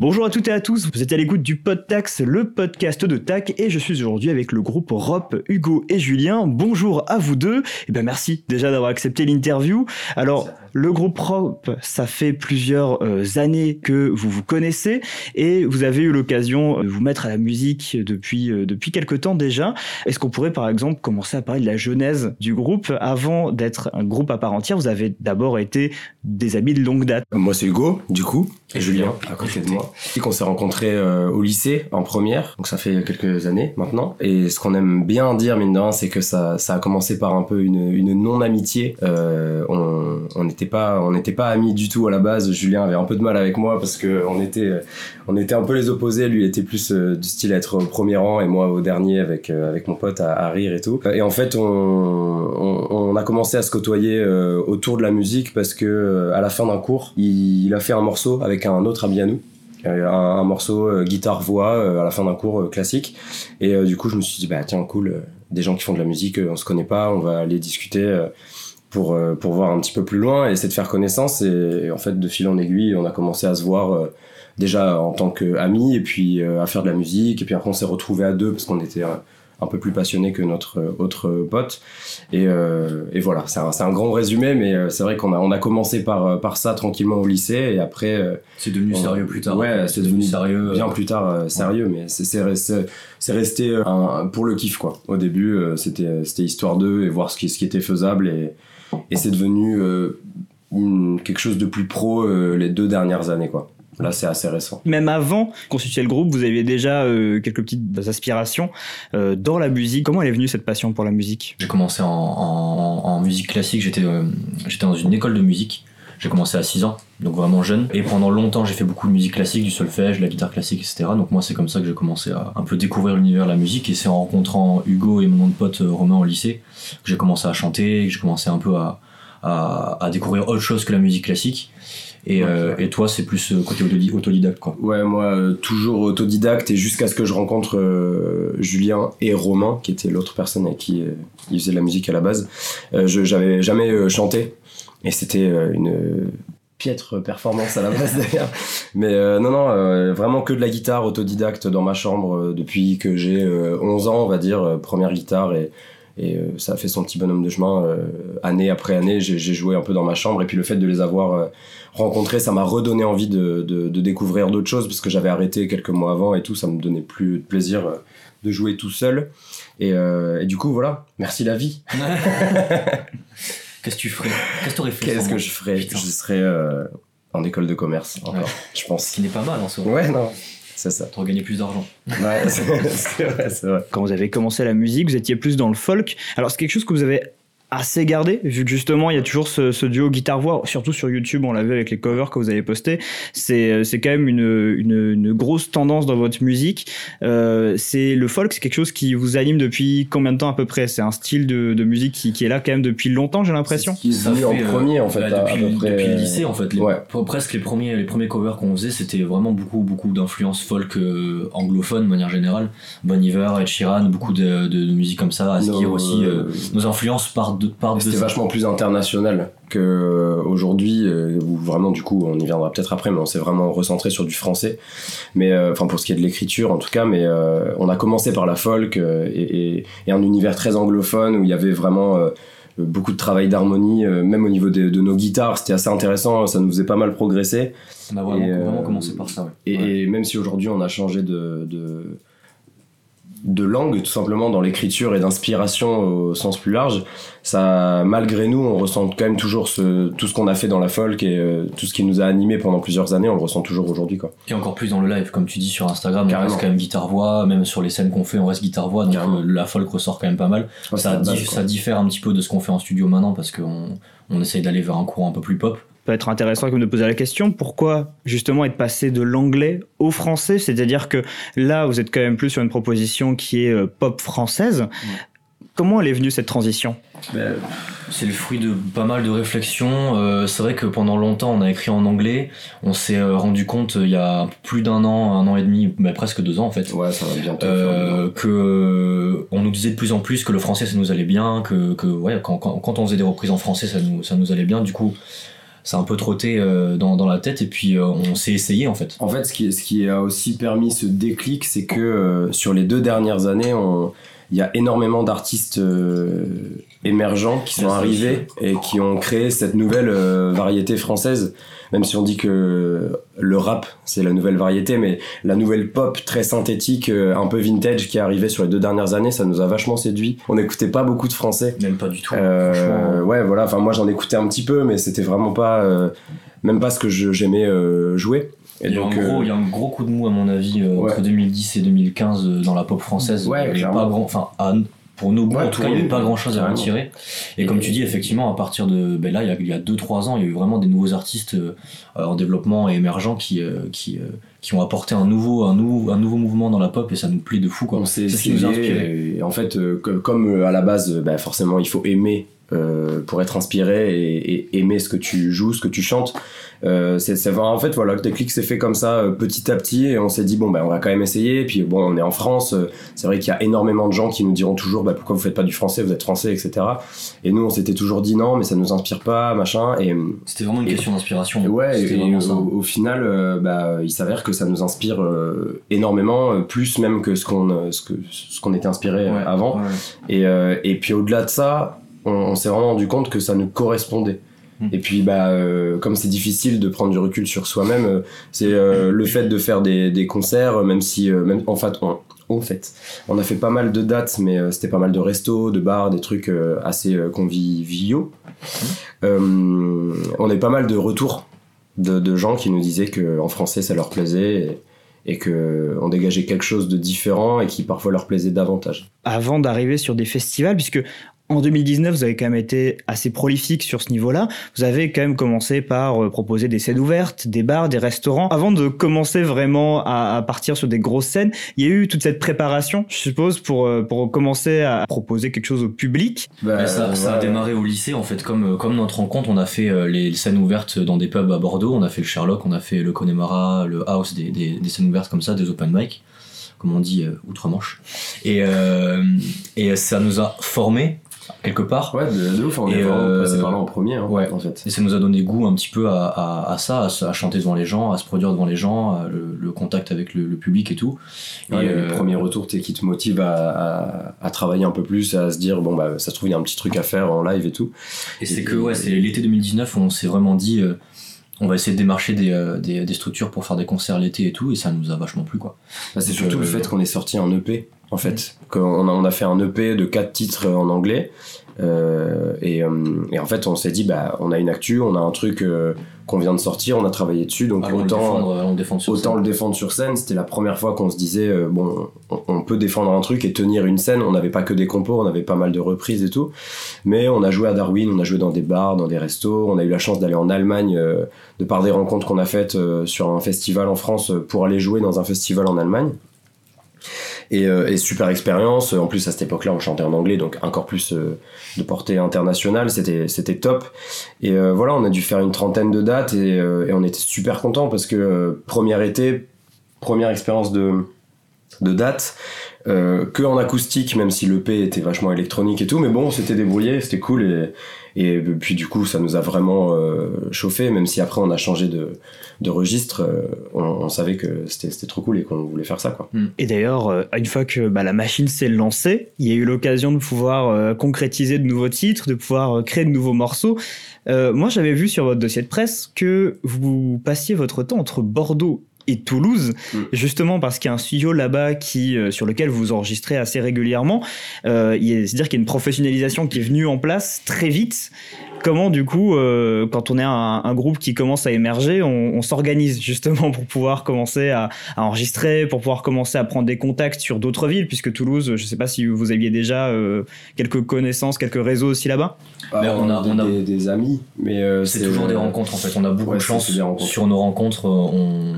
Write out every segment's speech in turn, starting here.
Bonjour à toutes et à tous, vous êtes à l'écoute du Podtax, le podcast de TAC, et je suis aujourd'hui avec le groupe Rop, Hugo et Julien. Bonjour à vous deux, et eh ben merci déjà d'avoir accepté l'interview. Alors, le groupe Rop, ça fait plusieurs euh, années que vous vous connaissez, et vous avez eu l'occasion de vous mettre à la musique depuis, euh, depuis quelques temps déjà. Est-ce qu'on pourrait par exemple commencer à parler de la genèse du groupe avant d'être un groupe à part entière? Vous avez d'abord été des amis de longue date. Moi c'est Hugo, du coup, et Julien, à côté de moi. On s'est rencontrés euh, au lycée en première, donc ça fait quelques années maintenant. Et ce qu'on aime bien dire, mine de rien, c'est que ça, ça a commencé par un peu une, une non-amitié. Euh, on n'était on n'était pas amis du tout à la base. Julien avait un peu de mal avec moi parce que on était, on était un peu les opposés. Lui était plus euh, du style être au premier rang et moi au dernier avec euh, avec mon pote à, rire et tout. Et en fait, on, a commencé à se côtoyer autour de la musique parce que à la fin d'un cours, il, a fait un morceau avec un autre ami à nous un, un, morceau euh, guitare voix euh, à la fin d'un cours euh, classique et du coup je me suis dit bah tiens cool des gens qui font de la musique on se connaît pas on va aller discuter pour pour voir un petit peu plus loin et essayer de faire connaissance et, en fait de fil en aiguille on a commencé à se voir déjà en tant qu'amis et puis à faire de la musique et puis après on s'est retrouvé à deux parce qu'on était un peu plus passionné que notre euh, autre pote. Et, euh, et voilà, c'est un, un, grand résumé, mais euh, c'est vrai qu'on a, on a commencé par, par ça tranquillement au lycée et après. c'est devenu sérieux plus tard. Ouais, c'est devenu sérieux. Bien plus tard, sérieux, mais c'est resté, c'est resté un, pour le kiff, quoi. Au début, c'était c'était histoire d'eux et voir ce qui, ce qui était faisable et, et c'est devenu quelque chose de plus pro les deux dernières années, quoi. Là, c'est assez récent. Même avant de constituer le groupe, vous aviez déjà euh, quelques petites aspirations euh, dans la musique. Comment elle est venue cette passion pour la musique? J'ai commencé en, en, en, musique classique. J'étais euh, j'étais dans une école de musique. J'ai commencé à 6 ans, donc vraiment jeune. Et pendant longtemps, j'ai fait beaucoup de musique classique, du solfège, de la guitare classique, etc. Donc moi, c'est comme ça que j'ai commencé à un peu découvrir l'univers de la musique. Et c'est en rencontrant Hugo et mon autre pote euh, Romain au lycée que j'ai commencé à chanter, que j'ai commencé un peu à, à, à découvrir autre chose que la musique classique. Et, euh, et toi, c'est plus euh, côté autodidacte, quoi. Ouais, moi, euh, toujours autodidacte et jusqu'à ce que je rencontre Julien et Romain, qui était l'autre personne avec qui il faisait de la musique à la base. je j'avais jamais chanté et c'était une piètre performance à la base d'ailleurs. Mais non, non, vraiment que de la guitare autodidacte dans ma chambre depuis que j'ai 11 ans, on va dire, première guitare. Et et euh, ça a fait son petit bonhomme de chemin euh, année après année. J'ai joué un peu dans ma chambre. Et puis le fait de les avoir euh, rencontrés ça m'a redonné envie de, de, de découvrir d'autres choses parce que j'avais arrêté quelques mois avant et tout. Ça me donnait plus de plaisir de jouer tout seul. Et, et du coup voilà. Merci la vie qu'est-ce que tu ferais qu'est-ce que tu aurais fait qu'est-ce que je ferais je serais en école de commerce encore je pense ce qui n'est pas mal en soi ouais non c'est ça. Pour gagner plus d'argent. Ouais, c'est vrai, c'est vrai. Quand vous avez commencé la musique, vous étiez plus dans le folk. Alors, c'est quelque chose que vous avez assez gardé, vu que justement il y a toujours ce, ce duo guitare-voix, surtout sur YouTube, on l'a vu avec les covers que vous avez postés. C'est c'est quand même une, une, une, grosse tendance dans votre musique. Euh, c'est le folk, c'est quelque chose qui vous anime depuis combien de temps à peu près? C'est un style de, de musique qui, qui, est là quand même depuis longtemps, j'ai l'impression? Qui venu en euh, premier en fait. Bah, depuis, à peu près... depuis, le lycée en fait. Les, ouais. Presque les premiers les premiers covers qu'on faisait, c'était vraiment beaucoup beaucoup d'influence folk euh, anglophone de manière générale. Bon Iver, Ed Sheeran, beaucoup de, de, de musique comme ça. Askir aussi. Euh, nos influences partent c'était vachement plus international que euh, aujourd'hui euh, où vraiment du coup on y viendra peut-être après mais on s'est vraiment recentré sur du français. Mais euh, enfin pour ce qui est de l'écriture en tout cas mais on a commencé par la folk et, et, un univers très anglophone où il y avait vraiment beaucoup de travail d'harmonie même au niveau de, de nos guitares c'était assez intéressant ça nous faisait pas mal progresser. On a vraiment, vraiment commencé par ça ouais. et, même si aujourd'hui on a changé de, de de langue tout simplement dans l'écriture et d'inspiration au sens plus large ça malgré nous on ressent quand même toujours ce, tout ce qu'on a fait dans la folk et euh, tout ce qui nous a animé pendant plusieurs années on le ressent toujours aujourd'hui quoi. Et encore plus dans le live comme tu dis sur Instagram Carrément. on reste quand même guitare voix même sur les scènes qu'on fait on reste guitare voix donc euh, la folk ressort quand même pas mal. Ouais, ça, base, ça diffère un petit peu de ce qu'on fait en studio maintenant parce qu'on on essaye d'aller vers un courant un peu plus pop peut être intéressant comme de poser la question. Pourquoi justement être passé de l'anglais au français? C'est-à-dire que là vous êtes quand même plus sur une proposition qui est euh, pop française. Ouais. comment elle est venue cette transition? Ben, c'est le fruit de pas mal de réflexions. Euh, c'est vrai que pendant longtemps on a écrit en anglais. On s'est euh, rendu compte il y a plus d'un an un an et demi mais presque deux ans en fait. Ouais, ça va bientôt euh, que euh, on nous disait de plus en plus que le français ça nous allait bien que, que ouais quand, quand, quand on faisait des reprises en français ça nous, ça nous allait bien. Du coup un peu trotté dans, dans la tête et puis on s'est essayé en fait. En fait, ce qui, ce qui a aussi permis ce déclic, c'est que sur les deux dernières années, on il y a énormément d'artistes euh, émergents qui sont arrivés et qui ont créé cette nouvelle euh, variété française. Même si on dit que le rap c'est la nouvelle variété, mais la nouvelle pop très synthétique, euh, un peu vintage qui est arrivée sur les deux dernières années, ça nous a vachement séduit. On n'écoutait pas beaucoup de français. Même pas du tout. ouais, voilà. Enfin, moi j'en écoutais un petit peu, mais c'était vraiment pas, même pas ce que j'aimais jouer. Et il, y a un gros, il y a un gros coup de mou à mon avis entre 2010 et 2015 dans la pop française. Ouais, il pas grand, enfin pour nous, en tout cas, il n'y avait pas grand chose à retirer. Et, comme tu dis, effectivement, à partir de ben là, il y a 2-3 ans, il y a eu vraiment des nouveaux artistes euh, en développement et émergents qui, euh, qui, euh, qui ont apporté un nouveau, un, nouveau, un nouveau mouvement dans la pop et ça nous plaît de fou. C'est ce qui nous a inspiré. Et en fait, comme à la base, ben forcément, il faut aimer pour être inspiré et, et, aimer ce que tu joues, ce que tu chantes. Euh, c'est en fait voilà le déclic s'est fait comme ça euh, petit à petit et on s'est dit bon ben on va quand même essayer puis bon on est en France euh, c'est vrai qu'il y a énormément de gens qui nous diront toujours bah, pourquoi vous faites pas du français vous êtes français etc et nous on s'était toujours dit non mais ça nous inspire pas machin et c'était vraiment une question d'inspiration. Ouais et, au, final bah, il s'avère que ça nous inspire énormément plus même que ce qu'on ce que ce qu'on était inspiré avant. Et, et puis au-delà de ça on s'est vraiment rendu compte que ça nous correspondait Mm. Et puis, bah, euh, comme c'est difficile de prendre du recul sur soi-même, euh, c'est euh, le fait de faire des, des concerts, même si, même, en fait, on, en fait, on a fait pas mal de dates, mais c'était pas mal de restos, de bars, des trucs assez conviviaux. Mm. on a eu pas mal de retours de, de gens qui nous disaient qu'en français ça leur plaisait. Et, et qu'on dégageait quelque chose de différent et qui parfois leur plaisait davantage. Avant d'arriver sur des festivals, puisque en 2019, vous avez quand même été assez prolifique sur ce niveau-là. Vous avez quand même commencé par euh, proposer des scènes ouvertes, des bars, des restaurants. Avant de commencer vraiment à, partir sur des grosses scènes, il y a eu toute cette préparation, je suppose, pour, euh, pour commencer à proposer quelque chose au public. Bah, ça, ça, a démarré au lycée, en fait. Comme, comme notre rencontre, on a fait euh, les scènes ouvertes dans des pubs à Bordeaux. On a fait le Sherlock, on a fait le Connemara, le House, des, des, des scènes ouvertes comme ça, des open mic comme on dit outre-Manche. Et, et ça nous a formés quelque part. Ouais, de, ouf, on est euh, par là en premier, hein, ouais. en fait. Et ça nous a donné goût un petit peu à, à, à ça, à, chanter devant les gens, à se produire devant les gens, le, contact avec le, public et tout. et le euh, premier retour, qui te motive à, à, travailler un peu plus, à se dire, bon, bah, ça se trouve, il y a un petit truc à faire en live et tout. Et, c'est que, ouais, c'est l'été 2019 où on s'est vraiment dit, euh, on va essayer de démarcher des, des, des, structures pour faire des concerts l'été et tout, et ça nous a vachement plu, quoi. Bah, c'est surtout le fait qu'on est sorti en EP en fait. On a, on a fait un EP de quatre titres en anglais. Euh, et, euh, et, en fait, on s'est dit, bah, on a une actu, on a un truc euh, qu'on vient de sortir, on a travaillé dessus, donc autant, le défendre, autant le défendre sur scène. C'était la première fois qu'on se disait, bon, on, peut défendre un truc et tenir une scène. On n'avait pas que des compos, on avait pas mal de reprises et tout. Mais on a joué à Darwin, on a joué dans des bars, dans des restos. On a eu la chance d'aller en Allemagne de par des rencontres qu'on a faites sur un festival en France pour aller jouer dans un festival en Allemagne. Et, euh, et, super expérience. En plus, à cette époque-là, on chantait en anglais, donc encore plus euh, de portée internationale. C'était, c'était top. Et euh, voilà, on a dû faire une trentaine de dates et, et on était super contents parce que premier été, première expérience de, de date. Euh, que en acoustique, même si le P était vachement électronique et tout, mais bon, on s'était débrouillé, c'était cool et, et puis du coup, ça nous a vraiment euh, chauffé, même si après on a changé de, de registre, euh, on, savait que c'était trop cool et qu'on voulait faire ça. Quoi. Mm. Et d'ailleurs, euh, une fois que bah, la machine s'est lancée, il y a eu l'occasion de pouvoir concrétiser de nouveaux titres, de pouvoir créer de nouveaux morceaux. moi, j'avais vu sur votre dossier de presse que vous passiez votre temps entre Bordeaux et Toulouse, mm. justement parce qu'il y a un studio là-bas qui euh, sur lequel vous enregistrez assez régulièrement. Euh, C'est-à-dire qu'il y a une professionnalisation qui est venue en place très vite. Comment du coup, euh, quand on est un, un, groupe qui commence à émerger, on, on s'organise justement pour pouvoir commencer à, à, enregistrer, pour pouvoir commencer à prendre des contacts sur d'autres villes, puisque Toulouse, je ne sais pas si vous aviez déjà euh, quelques connaissances, quelques réseaux aussi là-bas. Bah, on, a, on a des, des amis, mais euh, c'est toujours des rencontres en fait. On a beaucoup de chance sur nos rencontres. On,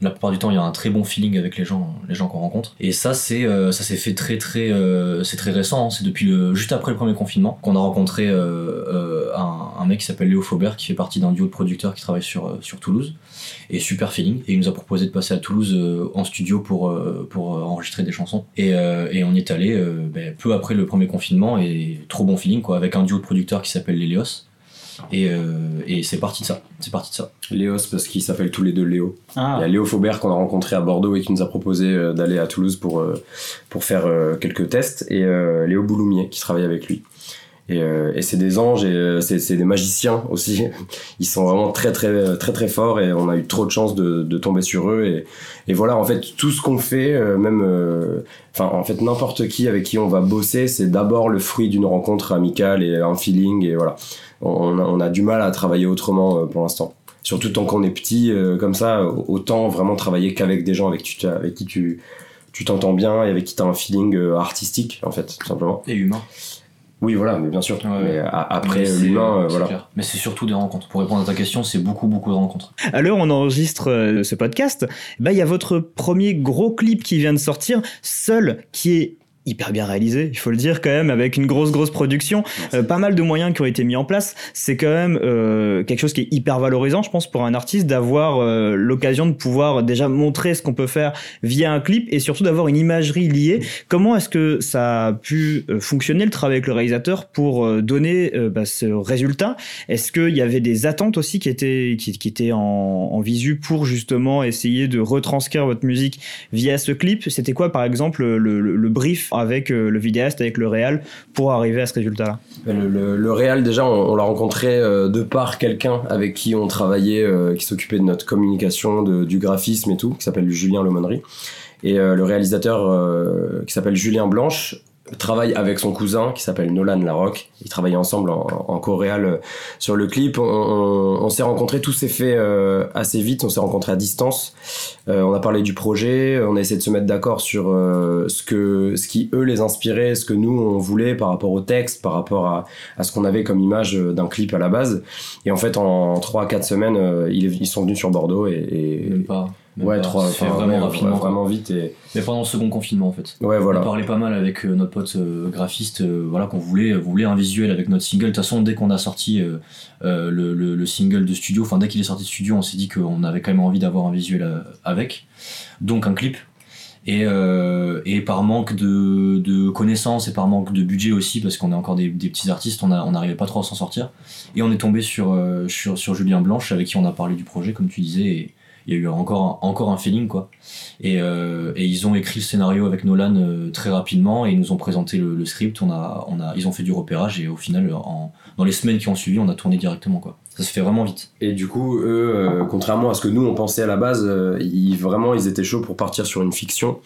la plupart du temps, il y a un très bon feeling avec les gens, les gens qu'on rencontre. Et ça, c'est ça s'est fait très très, c'est très récent. Hein. C'est depuis le juste après le premier confinement qu'on a rencontré un, mec qui s'appelle Léo Faubert qui fait partie d'un duo de producteurs qui travaille sur, euh, sur Toulouse et super feeling et il nous a proposé de passer à Toulouse euh, en studio pour, euh, pour enregistrer des chansons et, et on y est allé ben, peu après le premier confinement et trop bon feeling quoi avec un duo de producteurs qui s'appelle Lélios Et, et c'est parti de ça. C'est parti de ça. Léos parce qu'ils s'appellent tous les deux Léo. Ah. Il y a Léo Faubert qu'on a rencontré à Bordeaux et qui nous a proposé d'aller à Toulouse pour pour faire quelques tests et Léo Bouloumier qui travaille avec lui. Et, euh, et c'est des anges et euh, c'est des magiciens aussi. Ils sont vraiment très très très très forts et on a eu trop de chance de, tomber sur eux et, voilà en fait tout ce qu'on fait, euh, même enfin en fait n'importe qui avec qui on va bosser, c'est d'abord le fruit d'une rencontre amicale et un feeling et voilà. On a, du mal à travailler autrement pour l'instant. Surtout tant qu'on est petit comme ça, autant vraiment travailler qu'avec des gens avec qui tu tu t'entends bien et avec qui tu as un feeling artistique en fait tout simplement. Et humain. Oui, voilà, mais bien sûr. mais après, l'humain, euh, voilà. Mais c'est surtout des rencontres. Pour répondre à ta question, c'est beaucoup, beaucoup de rencontres. À l'heure où on enregistre euh, ce podcast, bah, il y a votre premier gros clip qui vient de sortir, Seul, qui est hyper bien réalisé, il faut le dire quand même, avec une grosse grosse production, euh, pas mal de moyens qui ont été mis en place. C'est quand même euh, quelque chose qui est hyper valorisant, je pense, pour un artiste d'avoir euh, l'occasion de pouvoir déjà montrer ce qu'on peut faire via un clip et surtout d'avoir une imagerie liée. Comment est-ce que ça a pu fonctionner le travail avec le réalisateur pour donner bah, ce résultat? Est-ce qu'il y avait des attentes aussi qui étaient qui, qui étaient en, en visu pour justement essayer de retranscrire votre musique via ce clip? C'était quoi par exemple le, le, le brief avec euh, le vidéaste, avec le réal, pour arriver à ce résultat-là le, le, réal, déjà, on, l'a rencontré euh, de par quelqu'un avec qui on travaillait, euh, qui s'occupait de notre communication, de, du graphisme et tout, qui s'appelle Julien Lemonnery. Et le réalisateur qui s'appelle Julien Blanche travaille avec son cousin qui s'appelle Nolan Larocque. Ils travaillaient ensemble en, en coréal euh, sur le clip. On, on, s'est rencontrés, tout s'est fait euh, assez vite. On s'est rencontrés à distance. Euh, on a parlé du projet. On a essayé de se mettre d'accord sur ce que, ce qui eux les inspirait, ce que nous on voulait par rapport au texte, par rapport à, à ce qu'on avait comme image d'un clip à la base. Et en fait, en 3-4 semaines, ils, ils, sont venus sur Bordeaux et, et ouais, trois, vraiment rapidement, vraiment vite. Et... Mais pendant le second confinement en fait. Ouais, voilà. On parlait pas mal avec euh, notre pote euh, graphiste, euh, voilà, qu'on voulait, voulait un visuel avec notre single. De toute façon, dès qu'on a sorti le, le, le, single de studio, enfin dès qu'il est sorti de studio, on s'est dit qu'on avait quand même envie d'avoir un visuel avec, donc un clip. Et, et par manque de, de connaissances et par manque de budget aussi, parce qu'on est encore des, des petits artistes, on n'arrivait on pas trop à s'en sortir. Et on est tombé sur, sur, sur Julien Blanche, avec qui on a parlé du projet, comme tu disais. Et, il y a eu encore un, encore un feeling quoi. Et, euh, et ils ont écrit le scénario avec Nolan euh, très rapidement et ils nous ont présenté le, script. On a on a ils ont fait du repérage et au final en, dans les semaines qui ont suivi on a tourné directement quoi. Ça se fait vraiment vite. Et du coup eux euh, contrairement à ce que nous on pensait à la base ils vraiment ils étaient chauds pour partir sur une fiction.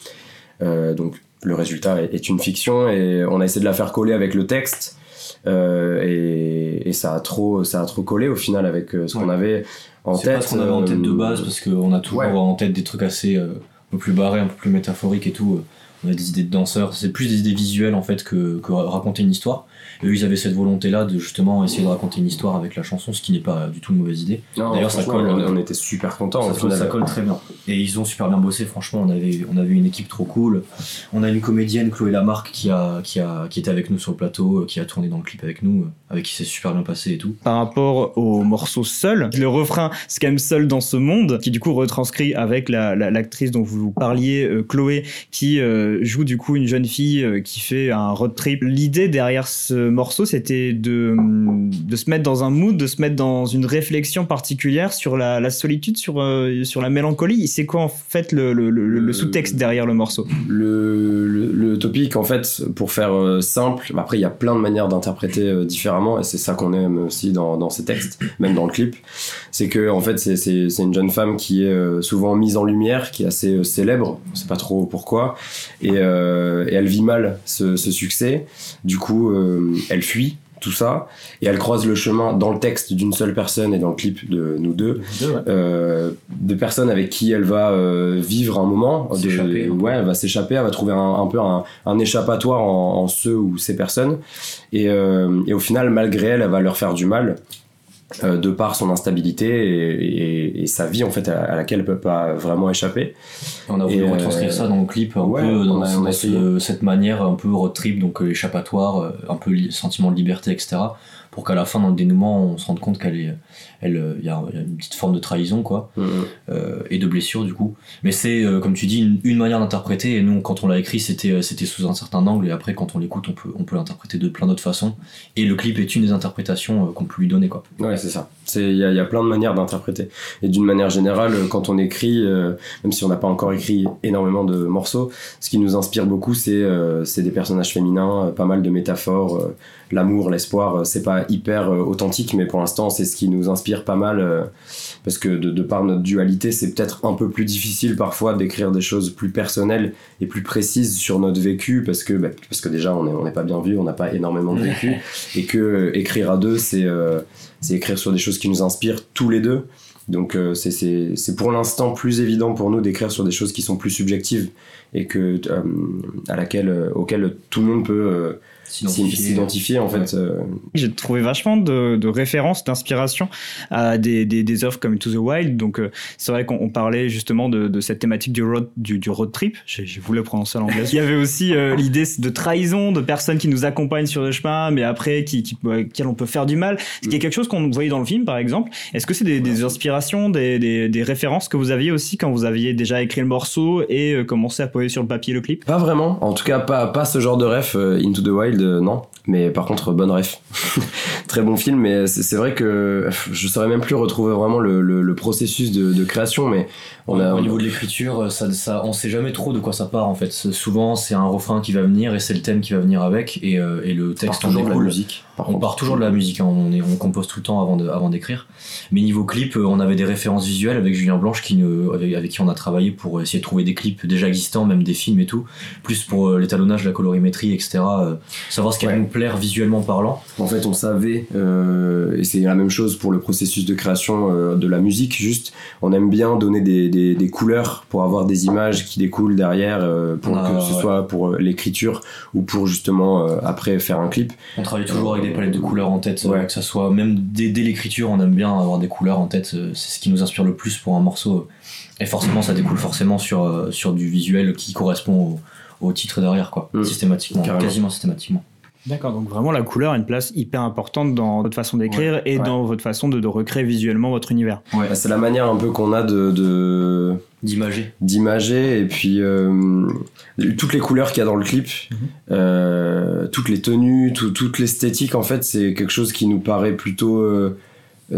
Donc le résultat est, une fiction et on a essayé de la faire coller avec le texte et, et, ça a trop ça a trop collé au final avec ce qu'on avait en tête. Pas ce qu'on avait en tête de base parce qu'on a toujours en tête des trucs assez euh, un peu plus barrés, un peu plus métaphoriques et tout. On a des idées de danseurs, c'est plus des idées visuelles en fait que, que raconter une histoire eux, ils avaient cette volonté-là de justement essayer de raconter une histoire avec la chanson, ce qui n'est pas du tout une mauvaise idée. D'ailleurs, ça colle. On, était super contents. Ça, ça, colle très bien. Et ils ont super bien bossé. Franchement, on avait, on avait une équipe trop cool. On a une comédienne, Chloé Lamarck, qui a, qui a, qui était avec nous sur le plateau, qui a tourné dans le clip avec nous, avec qui c'est super bien passé et tout. Par rapport au morceau seul, le refrain, c'est quand même seul dans ce monde, qui du coup retranscrit avec la, l'actrice dont vous parliez, euh, Chloé, qui euh, joue du coup une jeune fille euh, qui fait un road trip. L'idée derrière ce morceau, c'était de, de se mettre dans un mood, de se mettre dans une réflexion particulière sur la, la solitude, sur, euh, sur la mélancolie. C'est quoi en fait le, le, le, sous-texte derrière le morceau? le, topic, en fait, pour faire euh, simple, après il y a plein de manières d'interpréter euh, différemment, et c'est ça qu'on aime aussi dans, dans ces textes, même dans le clip, c'est que en fait c'est une jeune femme qui est souvent mise en lumière, qui est assez célèbre, on sait pas trop pourquoi, et, et elle vit mal ce, ce succès. Du coup, elle fuit tout ça et elle croise le chemin dans le texte d'une seule personne et dans le clip de nous deux euh, de personnes avec qui elle va euh, vivre un moment de, ouais. elle va s'échapper elle va trouver un, peu un, échappatoire en, ceux ou ces personnes et, euh, et au final malgré elle elle va leur faire du mal euh, de par son instabilité et, sa vie en fait à, laquelle elle peut pas vraiment échapper. On a voulu retranscrire euh, ça dans le clip un peu dans, cette manière un peu road trip donc euh, échappatoire, un peu sentiment de liberté etc. pour qu'à la fin dans le dénouement on se rende compte qu'elle est elle il y, a une petite forme de trahison quoi Mhm. euh, et de blessure du coup mais c'est euh, comme tu dis une, une manière d'interpréter et nous quand on l'a écrit c'était euh, c'était sous un certain angle et après quand on l'écoute on peut on peut l'interpréter de plein d'autres façons et le clip est une des interprétations euh, qu'on peut lui donner quoi Ouais, c'est ça. C'est il y a, y a plein de manières d'interpréter. Et d'une manière générale, euh, quand on écrit, euh, même si on n'a pas encore écrit énormément de morceaux, ce qui nous inspire beaucoup, c'est euh, c'est des personnages féminins, euh, pas mal de métaphores, euh, l'amour, l'espoir. euh, C'est pas hyper euh, authentique, mais pour l'instant, c'est ce qui nous inspire pas mal. euh, parce que de, de par notre dualité, c'est peut-être un peu plus difficile parfois d'écrire des choses plus personnelles et plus précises sur notre vécu, parce que bah, parce que déjà on est on n'est pas bien vu, on n'a pas énormément de vécu, et que écrire à deux, c'est euh, écrire sur des choses qui nous inspirent tous les deux. Donc euh, c'est- pour l'instant plus évident pour nous d'écrire sur des choses qui sont plus subjectives et que euh, à laquelle euh, auxquelles tout le monde peut S'identifier. s'identifier en fait. euh, J'ai trouvé vachement de, de références, d'inspiration à des, des, des œuvres comme To the Wild. Donc, euh, c'est vrai qu'on on parlait justement de, de cette thématique du road, du, du road trip. J'ai j'ai voulu le prononcer en anglais. Il y avait aussi euh, l'idée de trahison, de personnes qui nous accompagnent sur le chemin, mais après, qui, qui, euh, qui on peut faire du mal. Ce qui est quelque chose qu'on voyait dans le film, par exemple? Est-ce que c'est des, des inspirations, des, des, des références que vous aviez aussi quand vous aviez déjà écrit le morceau et euh, commencé à poser sur le papier le clip? Pas vraiment, en tout cas pas, pas ce genre de ref, euh, Into the Wild, euh, non. Mais par contre, bonne ref. Très bon film, mais c'est vrai que je saurais même plus retrouver vraiment le, le, le processus de, de création, mais on a... au niveau de l'écriture, ça, ça, on sait jamais trop de quoi ça part en fait. Souvent, c'est un refrain qui va venir et c'est le thème qui va venir avec et, euh, et le part texte toujours de la musique. Par On contre. part toujours de la musique, hein. on, est, on compose tout le temps avant de- avant d'écrire. Mais niveau clip, euh, on avait des références visuelles avec Julien Blanche qui ne- avec, avec qui on a travaillé pour essayer de trouver des clips déjà existants, même des films et tout. Plus pour euh, l'étalonnage, la colorimétrie, etc. savoir ce qui va Ouais. nous plaire visuellement parlant. En fait, on savait, euh, et c'est la même chose pour le processus de création euh, de la musique, juste, on aime bien donner des, des, des couleurs pour avoir des images qui découlent derrière, euh, pour Ah, que ce ouais. soit pour l'écriture ou pour justement après faire un clip. On travaille toujours avec des palettes de couleurs en tête, Ouais. que ça soit même dès, dès l'écriture, on aime bien avoir des couleurs en tête. C'est ce qui nous inspire le plus pour un morceau. Et forcément, ça découle forcément sur, sur du visuel qui correspond au, au titre derrière, quoi. Mm. Systématiquement, Carrément. quasiment systématiquement. D'accord, donc vraiment la couleur a une place hyper importante dans votre façon d'écrire et ouais. dans votre façon de, de recréer visuellement votre univers. Bah, c'est la manière un peu qu'on a de, de D'imager. d'imager et puis euh, toutes les couleurs qu'il y a dans le clip, Mhm. euh, toutes les tenues, tout- toute l'esthétique en fait c'est quelque chose qui nous paraît plutôt euh,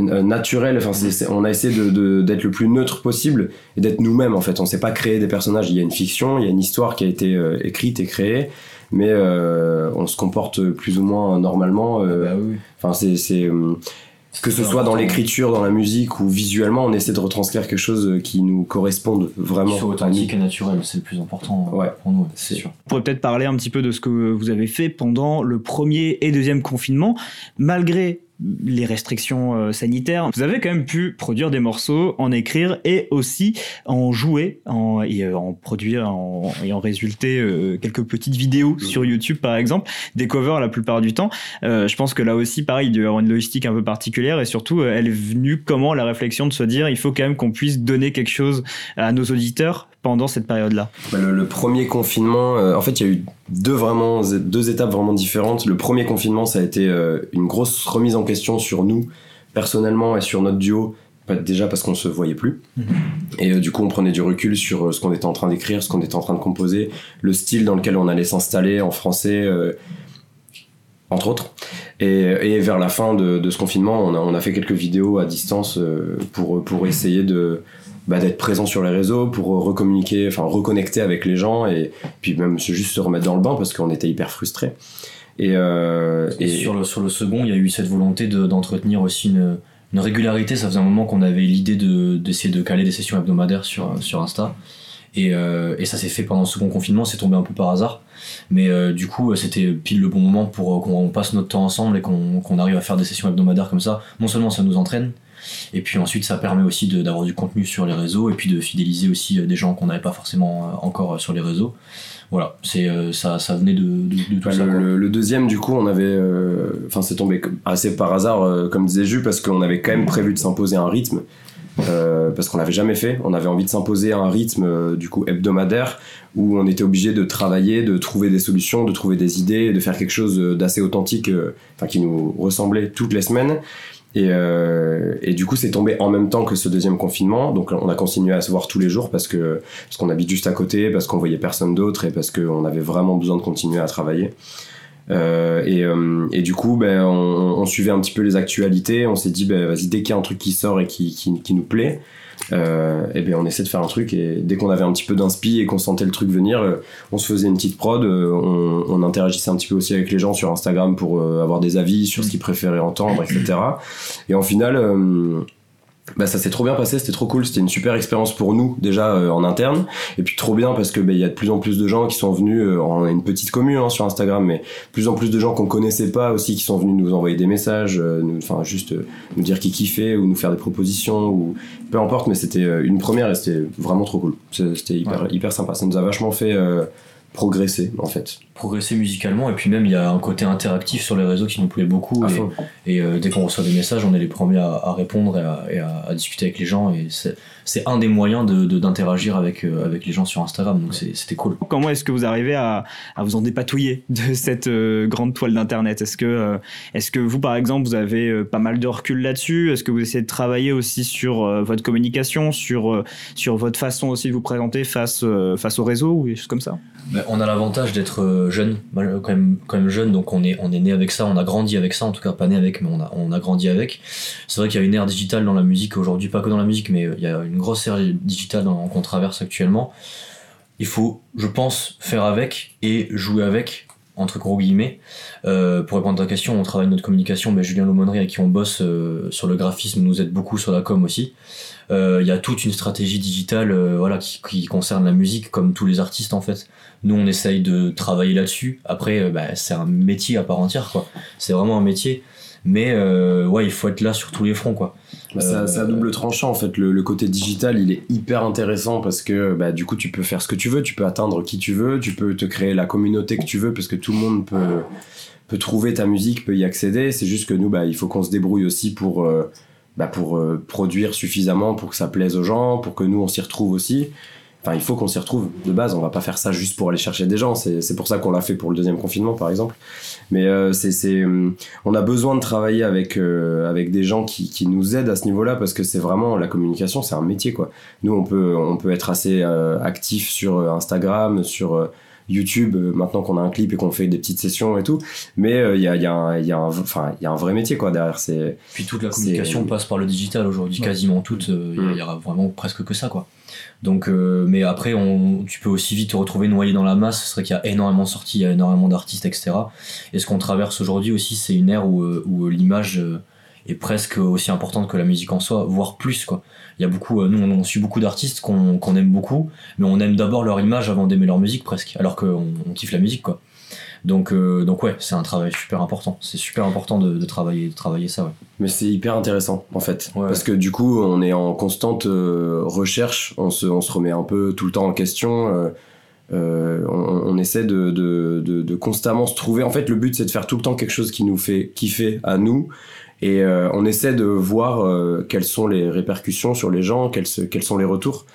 naturel. Enfin, c'est- c'est- on a essayé de- de- d'être le plus neutre possible et d'être nous-mêmes en fait. On s'est pas créé des personnages. Il y a une fiction, il y a une histoire qui a été euh, écrite et créée, mais euh, on se comporte plus ou moins normalement. euh, Bah oui. Enfin, c'est c'est, euh, que ce soit dans l'écriture, dans la musique ou visuellement, on essaie de retranscrire quelque chose qui nous corresponde vraiment. Soit authentique et naturel, c'est le plus important Ouais. pour nous, C'est- c'est sûr. On pourrait peut-être parler un petit peu de ce que vous avez fait pendant le premier et deuxième confinement. Malgré les restrictions euh, sanitaires, vous avez quand même pu produire des morceaux, en écrire et aussi en jouer, en, et euh, en produire en, et en résulter euh, quelques petites vidéos sur YouTube par exemple, des covers la plupart du temps. Je pense que là aussi, pareil, il doit y avoir une logistique un peu particulière et surtout, elle est venue comment la réflexion de se dire il faut quand même qu'on puisse donner quelque chose à nos auditeurs pendant cette période-là. Bah, Le, le premier confinement, euh, en fait, il y a eu deux vraiment deux étapes vraiment différentes. Le premier confinement, ça a été euh, une grosse remise en question sur nous personnellement et sur notre duo. Déjà parce qu'on se voyait plus. Mhm. Et euh, du coup, on prenait du recul sur ce qu'on était en train d'écrire, ce qu'on était en train de composer, le style dans lequel on allait s'installer en français, entre autres. Et, et vers la fin de, de ce confinement, on a, on a fait quelques vidéos à distance pour, pour essayer de bah, d'être présent sur les réseaux, pour recommuniquer, enfin reconnecter avec les gens et puis même juste se remettre dans le bain parce qu'on était hyper frustrés. Et, euh, sur le, sur le second, il y a eu cette volonté de- d'entretenir aussi une, une régularité. Ça faisait un moment qu'on avait l'idée de- d'essayer de, caler des sessions hebdomadaires sur, sur Insta. Et, euh, et ça s'est fait pendant le second confinement, c'est tombé un peu par hasard. Mais euh, du coup, euh, c'était pile le bon moment pour euh, qu'on passe notre temps ensemble et qu'on qu'on arrive à faire des sessions hebdomadaires comme ça. Non seulement ça nous entraîne, et puis ensuite ça permet aussi d'avoir du contenu sur les réseaux et puis de fidéliser aussi euh, des gens qu'on n'avait pas forcément euh, encore euh, sur les réseaux. Voilà, c'est ça, ça venait de, de, de tout ça. le, deuxième, du coup, on avait. euh, Enfin, c'est tombé assez par hasard, euh, comme disait Jus, parce qu'on avait quand même prévu de s'imposer un rythme. euh, parce qu'on l'avait jamais fait. On avait envie de s'imposer un rythme euh, du coup hebdomadaire où on était obligé de travailler, de trouver des solutions, de trouver des idées, de faire quelque chose d'assez authentique, enfin qui nous ressemblait toutes les semaines. Et, et, du coup, c'est tombé en même temps que ce deuxième confinement. Donc, on a continué à se voir tous les jours parce que parce qu'on habite juste à côté, parce qu'on voyait personne d'autre et parce qu'on avait vraiment besoin de continuer à travailler. Euh, et, euh, et, du coup, ben, on, suivait un petit peu les actualités. On s'est dit, ben, vas-y, dès qu'il y a un truc qui sort et qui, qui nous plaît, euh, et ben on essaie de faire un truc. Et dès qu'on avait un petit peu d'inspi et qu'on sentait le truc venir, euh, on se faisait une petite prod. On, on, interagissait un petit peu aussi avec les gens sur Instagram pour avoir des avis sur ce qu'ils préféraient entendre, etc. Et en final, bah ça s'est trop bien passé, c'était trop cool, c'était une super expérience pour nous déjà euh, en interne. Et puis trop bien parce que bah, il y a de plus en plus de gens qui sont venus euh, on a une petite commune hein, sur Instagram mais plus en plus de gens qu'on connaissait pas aussi qui sont venus nous envoyer des messages euh, enfin juste nous dire qui kiffaient ou nous faire des propositions ou peu importe mais c'était une première et c'était vraiment trop cool. C'était hyper hyper sympa. Ça nous a vachement fait progresser en fait. Progresser musicalement et puis même il y a un côté interactif sur les réseaux qui nous plaît beaucoup et, euh, dès qu'on reçoit des messages on est les premiers à, répondre et, à, discuter avec les gens et c'est un des moyens d'interagir de, avec, euh, avec les gens sur Instagram donc c'était cool. Comment est-ce que vous arrivez à, vous en dépatouiller de cette euh, grande toile d'internet? Est-ce que, est que vous par exemple vous avez pas mal de recul là-dessus? Est-ce que vous essayez de travailler aussi sur votre communication, sur, sur votre façon aussi de vous présenter face, face au réseau ou des choses comme ça? On a l'avantage d'être euh, jeune, quand même, jeune, donc on est, on est né avec ça, on a grandi avec ça, en tout cas pas né avec, mais on a, on a grandi avec. C'est vrai qu'il y a une ère digitale dans la musique aujourd'hui, pas que dans la musique, mais il y a une grosse ère digitale qu'on traverse actuellement. Il faut, je pense, faire avec et jouer avec, entre gros guillemets. Euh, pour répondre à ta question, on travaille notre communication, mais Julien Lomonnery avec qui on bosse euh, sur le graphisme nous aide beaucoup sur la com aussi. Il y a toute une stratégie digitale voilà, qui, concerne la musique, comme tous les artistes en fait nous, on essaye de travailler là-dessus. Après, euh, bah, c'est un métier à part entière, quoi. C'est vraiment un métier. Mais euh, ouais, il faut être là sur tous les fronts, quoi. Bah, c'est à double tranchant en fait. Le, côté digital, il est hyper intéressant parce que bah, du coup, tu peux faire ce que tu veux, tu peux atteindre qui tu veux, tu peux te créer la communauté que tu veux parce que tout le monde peut, peut trouver ta musique, peut y accéder. C'est juste que nous, bah, il faut qu'on se débrouille aussi pour, euh, bah, pour produire suffisamment pour que ça plaise aux gens, pour que nous on s'y retrouve aussi. Enfin, il faut qu'on s'y retrouve de base. On va pas faire ça juste pour aller chercher des gens. C'est pour ça qu'on l'a fait pour le deuxième confinement, par exemple. Mais euh, c'est, euh, on a besoin de travailler avec euh, avec des gens qui, qui nous aident à ce niveau-là parce que c'est vraiment la communication, c'est un métier quoi. Nous, on peut on peut être assez actif sur Instagram, sur YouTube maintenant qu'on a un clip et qu'on fait des petites sessions et tout mais il y a y a y a un enfin il y a un vrai métier quoi derrière c'est puis toute la communication passe par le digital aujourd'hui quasiment toute il y, a vraiment presque que ça quoi donc, euh, mais après, on, tu peux aussi vite te retrouver noyé dans la masse. C'est vrai qu'il y a énormément de sorties, il y a énormément d'artistes, etc. Et ce qu'on traverse aujourd'hui aussi, c'est une ère où, euh, où l'image euh, est presque aussi importante que la musique en soi, voire plus, quoi. Il y a beaucoup, nous, on, suit beaucoup d'artistes qu'on aime beaucoup, mais on aime d'abord leur image avant d'aimer leur musique, presque. Alors qu'on on kiffe la musique, quoi. Donc, euh, donc ouais, c'est un travail super important. C'est super important de, travailler, de travailler ça. Ouais. Mais c'est hyper intéressant en fait, parce que du coup, on est en constante euh, recherche, on se, on se remet un peu tout le temps en question. Euh, on, essaie de, constamment se trouver. En fait, le but c'est de faire tout le temps quelque chose qui nous fait kiffer à nous. Et on essaie de voir quelles sont les répercussions sur les gens, quels, sont les retours.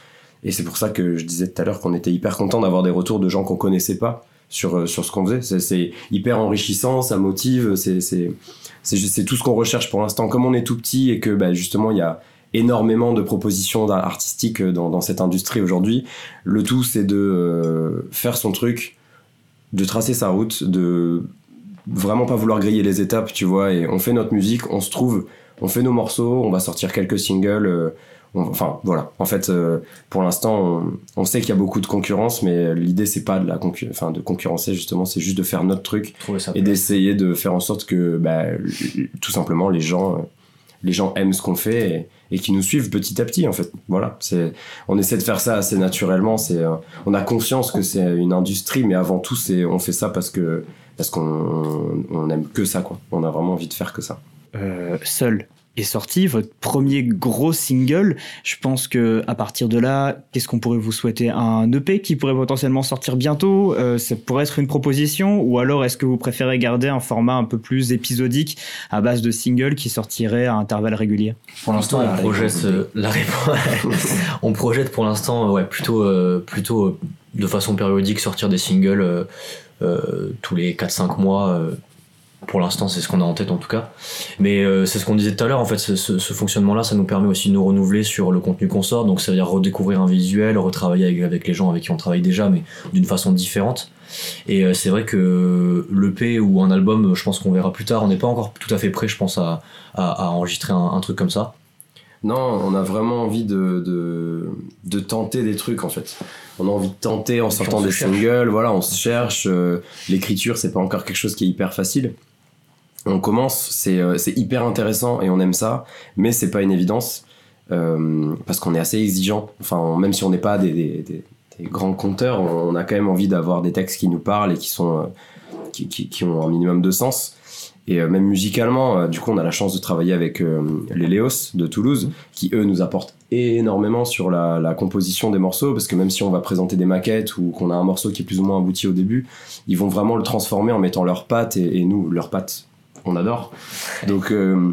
Et c'est pour ça que je disais tout à l'heure qu'on était hyper content d'avoir des retours de gens qu'on connaissait pas sur, euh, sur ce qu'on faisait. C'est hyper enrichissant, ça motive, c'est tout ce qu'on recherche pour l'instant. Comme on est tout petit et que bah, justement il y a énormément de propositions artistiques dans, dans cette industrie aujourd'hui, le tout c'est de euh, faire son truc, de tracer sa route, de vraiment pas vouloir griller les étapes, tu vois, et on fait notre musique, on se trouve, on fait nos morceaux, on va sortir quelques singles. Euh, enfin voilà. En fait euh, pour l'instant on, sait qu'il y a beaucoup de concurrence mais l'idée c'est pas de la enfin de concurrencer justement. C'est juste de faire notre truc et d'essayer de faire en sorte que bah, tout simplement les gens euh, les gens aiment ce qu'on fait et, qui nous suivent petit à petit en fait. Voilà c'est on essaie de faire ça assez naturellement c'est euh, on a conscience que c'est une industrie mais avant tout c'est on fait ça parce que parce qu'on on aime que ça quoi. On a vraiment envie de faire que ça. Seul est sorti, votre premier gros single. Je pense que à partir de là, qu'est-ce qu'on pourrait vous souhaiter? Un EP qui pourrait potentiellement sortir bientôt euh, Ça pourrait être une proposition? Ou alors est-ce que vous préférez garder un format un peu plus épisodique à base de singles qui sortirait à intervalles réguliers? Pour l'instant, on projette euh, la réponse. on projette pour l'instant, ouais, plutôt, euh, plutôt de façon périodique sortir des singles tous les 4-5 mois pour l'instant, c'est ce qu'on a en tête en tout cas. Mais euh, c'est ce qu'on disait tout à l'heure, en fait, ce, ce, fonctionnement-là, ça nous permet aussi de nous renouveler sur le contenu qu'on sort. Donc ça veut dire redécouvrir un visuel, retravailler avec, les gens avec qui on travaille déjà, mais d'une façon différente. Et euh, c'est vrai que l'EP ou un album, je pense qu'on verra plus tard. On n'est pas encore tout à fait prêt, je pense, à, à, enregistrer un, truc comme ça. Non, on a vraiment envie de, de, de, tenter des trucs en fait. On a envie de tenter en sortant des singles, voilà, on se cherche. Euh, l'écriture, c'est pas encore quelque chose qui est hyper facile on commence, euh, c'est hyper intéressant et on aime ça, mais c'est pas une évidence euh, parce qu'on est assez exigeant. Enfin, même si on n'est pas des, grands conteurs, on, a quand même envie d'avoir des textes qui nous parlent et qui sont euh, qui, ont un minimum de sens. Et même musicalement, du coup, on a la chance de travailler avec les Léos de Toulouse, qui eux nous apportent énormément sur la, composition des morceaux, parce que même si on va présenter des maquettes ou qu'on a un morceau qui est plus ou moins abouti au début, ils vont vraiment le transformer en mettant leurs pattes et, et nous, leurs pattes on adore. Donc, euh,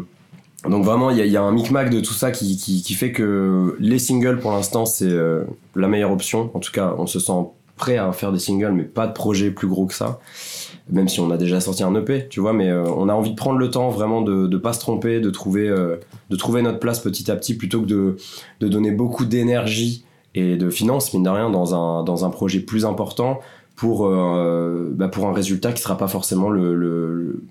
donc vraiment, il y, a un micmac de tout ça qui, qui, fait que les singles, pour l'instant, c'est euh, la meilleure option. En tout cas, on se sent prêt à faire des singles, mais pas de projet plus gros que ça. Même si on a déjà sorti un EP, tu vois, mais euh, on a envie de prendre le temps vraiment de ne pas se tromper, de trouver, de trouver notre place petit à petit plutôt que de, de donner beaucoup d'énergie et de finances, mine de rien, dans un, dans un projet plus important pour, bah pour un résultat qui sera pas forcément le,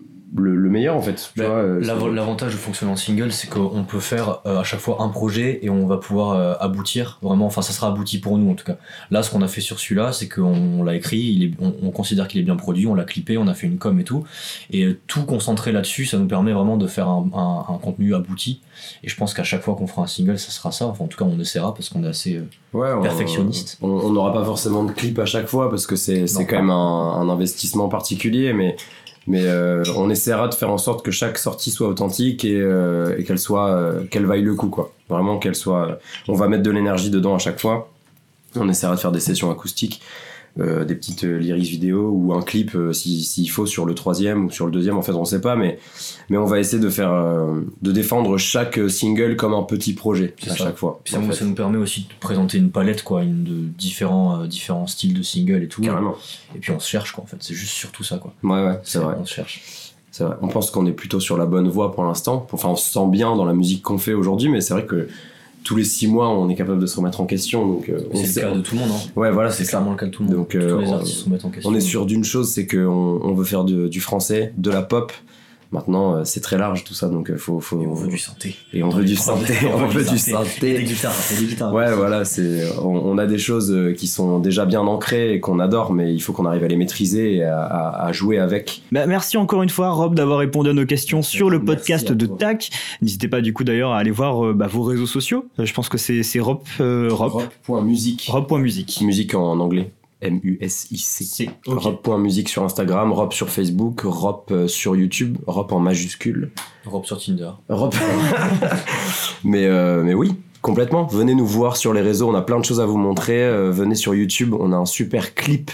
meilleur en fait. Bah, euh, l'avantage de fonctionner en single, c'est qu'on peut faire euh, à chaque fois un projet et on va pouvoir euh, aboutir vraiment. Enfin, ça sera abouti pour nous en tout cas. Là, ce qu'on a fait sur celui-là, c'est qu'on l'a écrit, il est, on, considère qu'il est bien produit, on l'a clippé, on a fait une com et tout. Et tout concentré là-dessus, ça nous permet vraiment de faire un, contenu abouti. Et je pense qu'à chaque fois qu'on fera un single, ça sera ça. Enfin, en tout cas, on essaiera parce qu'on est assez perfectionniste. On n'aura pas forcément de clip à chaque fois parce que c'est quand même un, un investissement particulier, mais mais euh, on essaiera de faire en sorte que chaque sortie soit authentique et, euh, et qu'elle soit euh, qu'elle vaille le coup quoi. Vraiment qu'elle soit on va mettre de l'énergie dedans à chaque fois. On essaiera de faire des sessions acoustiques des petites euh, lyrics vidéo ou un clip euh, s'il faut sur le troisième ou sur le deuxième en fait on sait pas mais mais on va essayer de faire de défendre chaque single comme un petit projet à chaque fois ça, ça, nous permet aussi de présenter une palette quoi une de différents différents styles de singles et tout. Carrément. et puis on se cherche quoi en fait. C'est juste surtout ça quoi. Ouais ouais c'est vrai. on se cherche. Vrai. On pense qu'on est plutôt sur la bonne voie pour l'instant. Enfin, on se sent bien dans la musique qu'on fait aujourd'hui, mais c'est vrai que tous les six mois, on est capable de se remettre en question. Donc, euh, c'est le cas de tout le monde. Hein. Ouais, voilà, c'est clairement le cas de tout le monde. Donc, tous les euh, artistes se remettent en question. On est sûr d'une chose, c'est qu'on on veut faire du français, de la pop, Maintenant, euh, c'est très large tout ça, donc euh, faut, faut. Et on veut du synthé. Et on veut du synthé. On veut du synthé. Des guitares, des guitares. Ouais, voilà, c'est. On, a des choses euh, qui sont déjà bien ancrées et qu'on adore, mais il faut qu'on arrive à les maîtriser et à, jouer avec. Bah, merci encore une fois, Rob, d'avoir répondu à nos questions sur le podcast de TAC. N'hésitez pas du coup d'ailleurs à aller voir bah, vos réseaux sociaux. Je pense que c'est Rob. Rob. Rob.musique. Rob.musique. Musique en anglais. M-U-S-I-C. Okay. Sur Instagram, Rop sur Facebook, Rop euh, sur YouTube, Rop en majuscule. Rop sur Tinder. Rop. mais, euh, mais oui, complètement. Venez nous voir sur les réseaux, on a plein de choses à vous montrer. Euh, venez sur YouTube, on a un super clip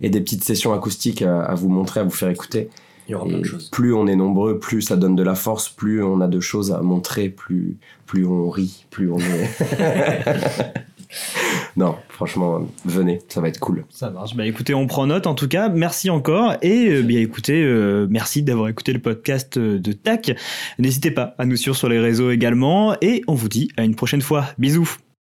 et des petites sessions acoustiques à, vous montrer, à vous faire écouter. Il y aura plein de choses. Plus on est nombreux, plus ça donne de la force, plus on a de choses à montrer, plus, plus on rit, plus on est. non, franchement, venez, ça va être cool. Ça marche. Bah écoutez, on prend note en tout cas. Merci encore. Et euh, bien écoutez, euh, merci d'avoir écouté le podcast euh, de TAC. N'hésitez pas à nous suivre sur les réseaux également. Et on vous dit à une prochaine fois. Bisous.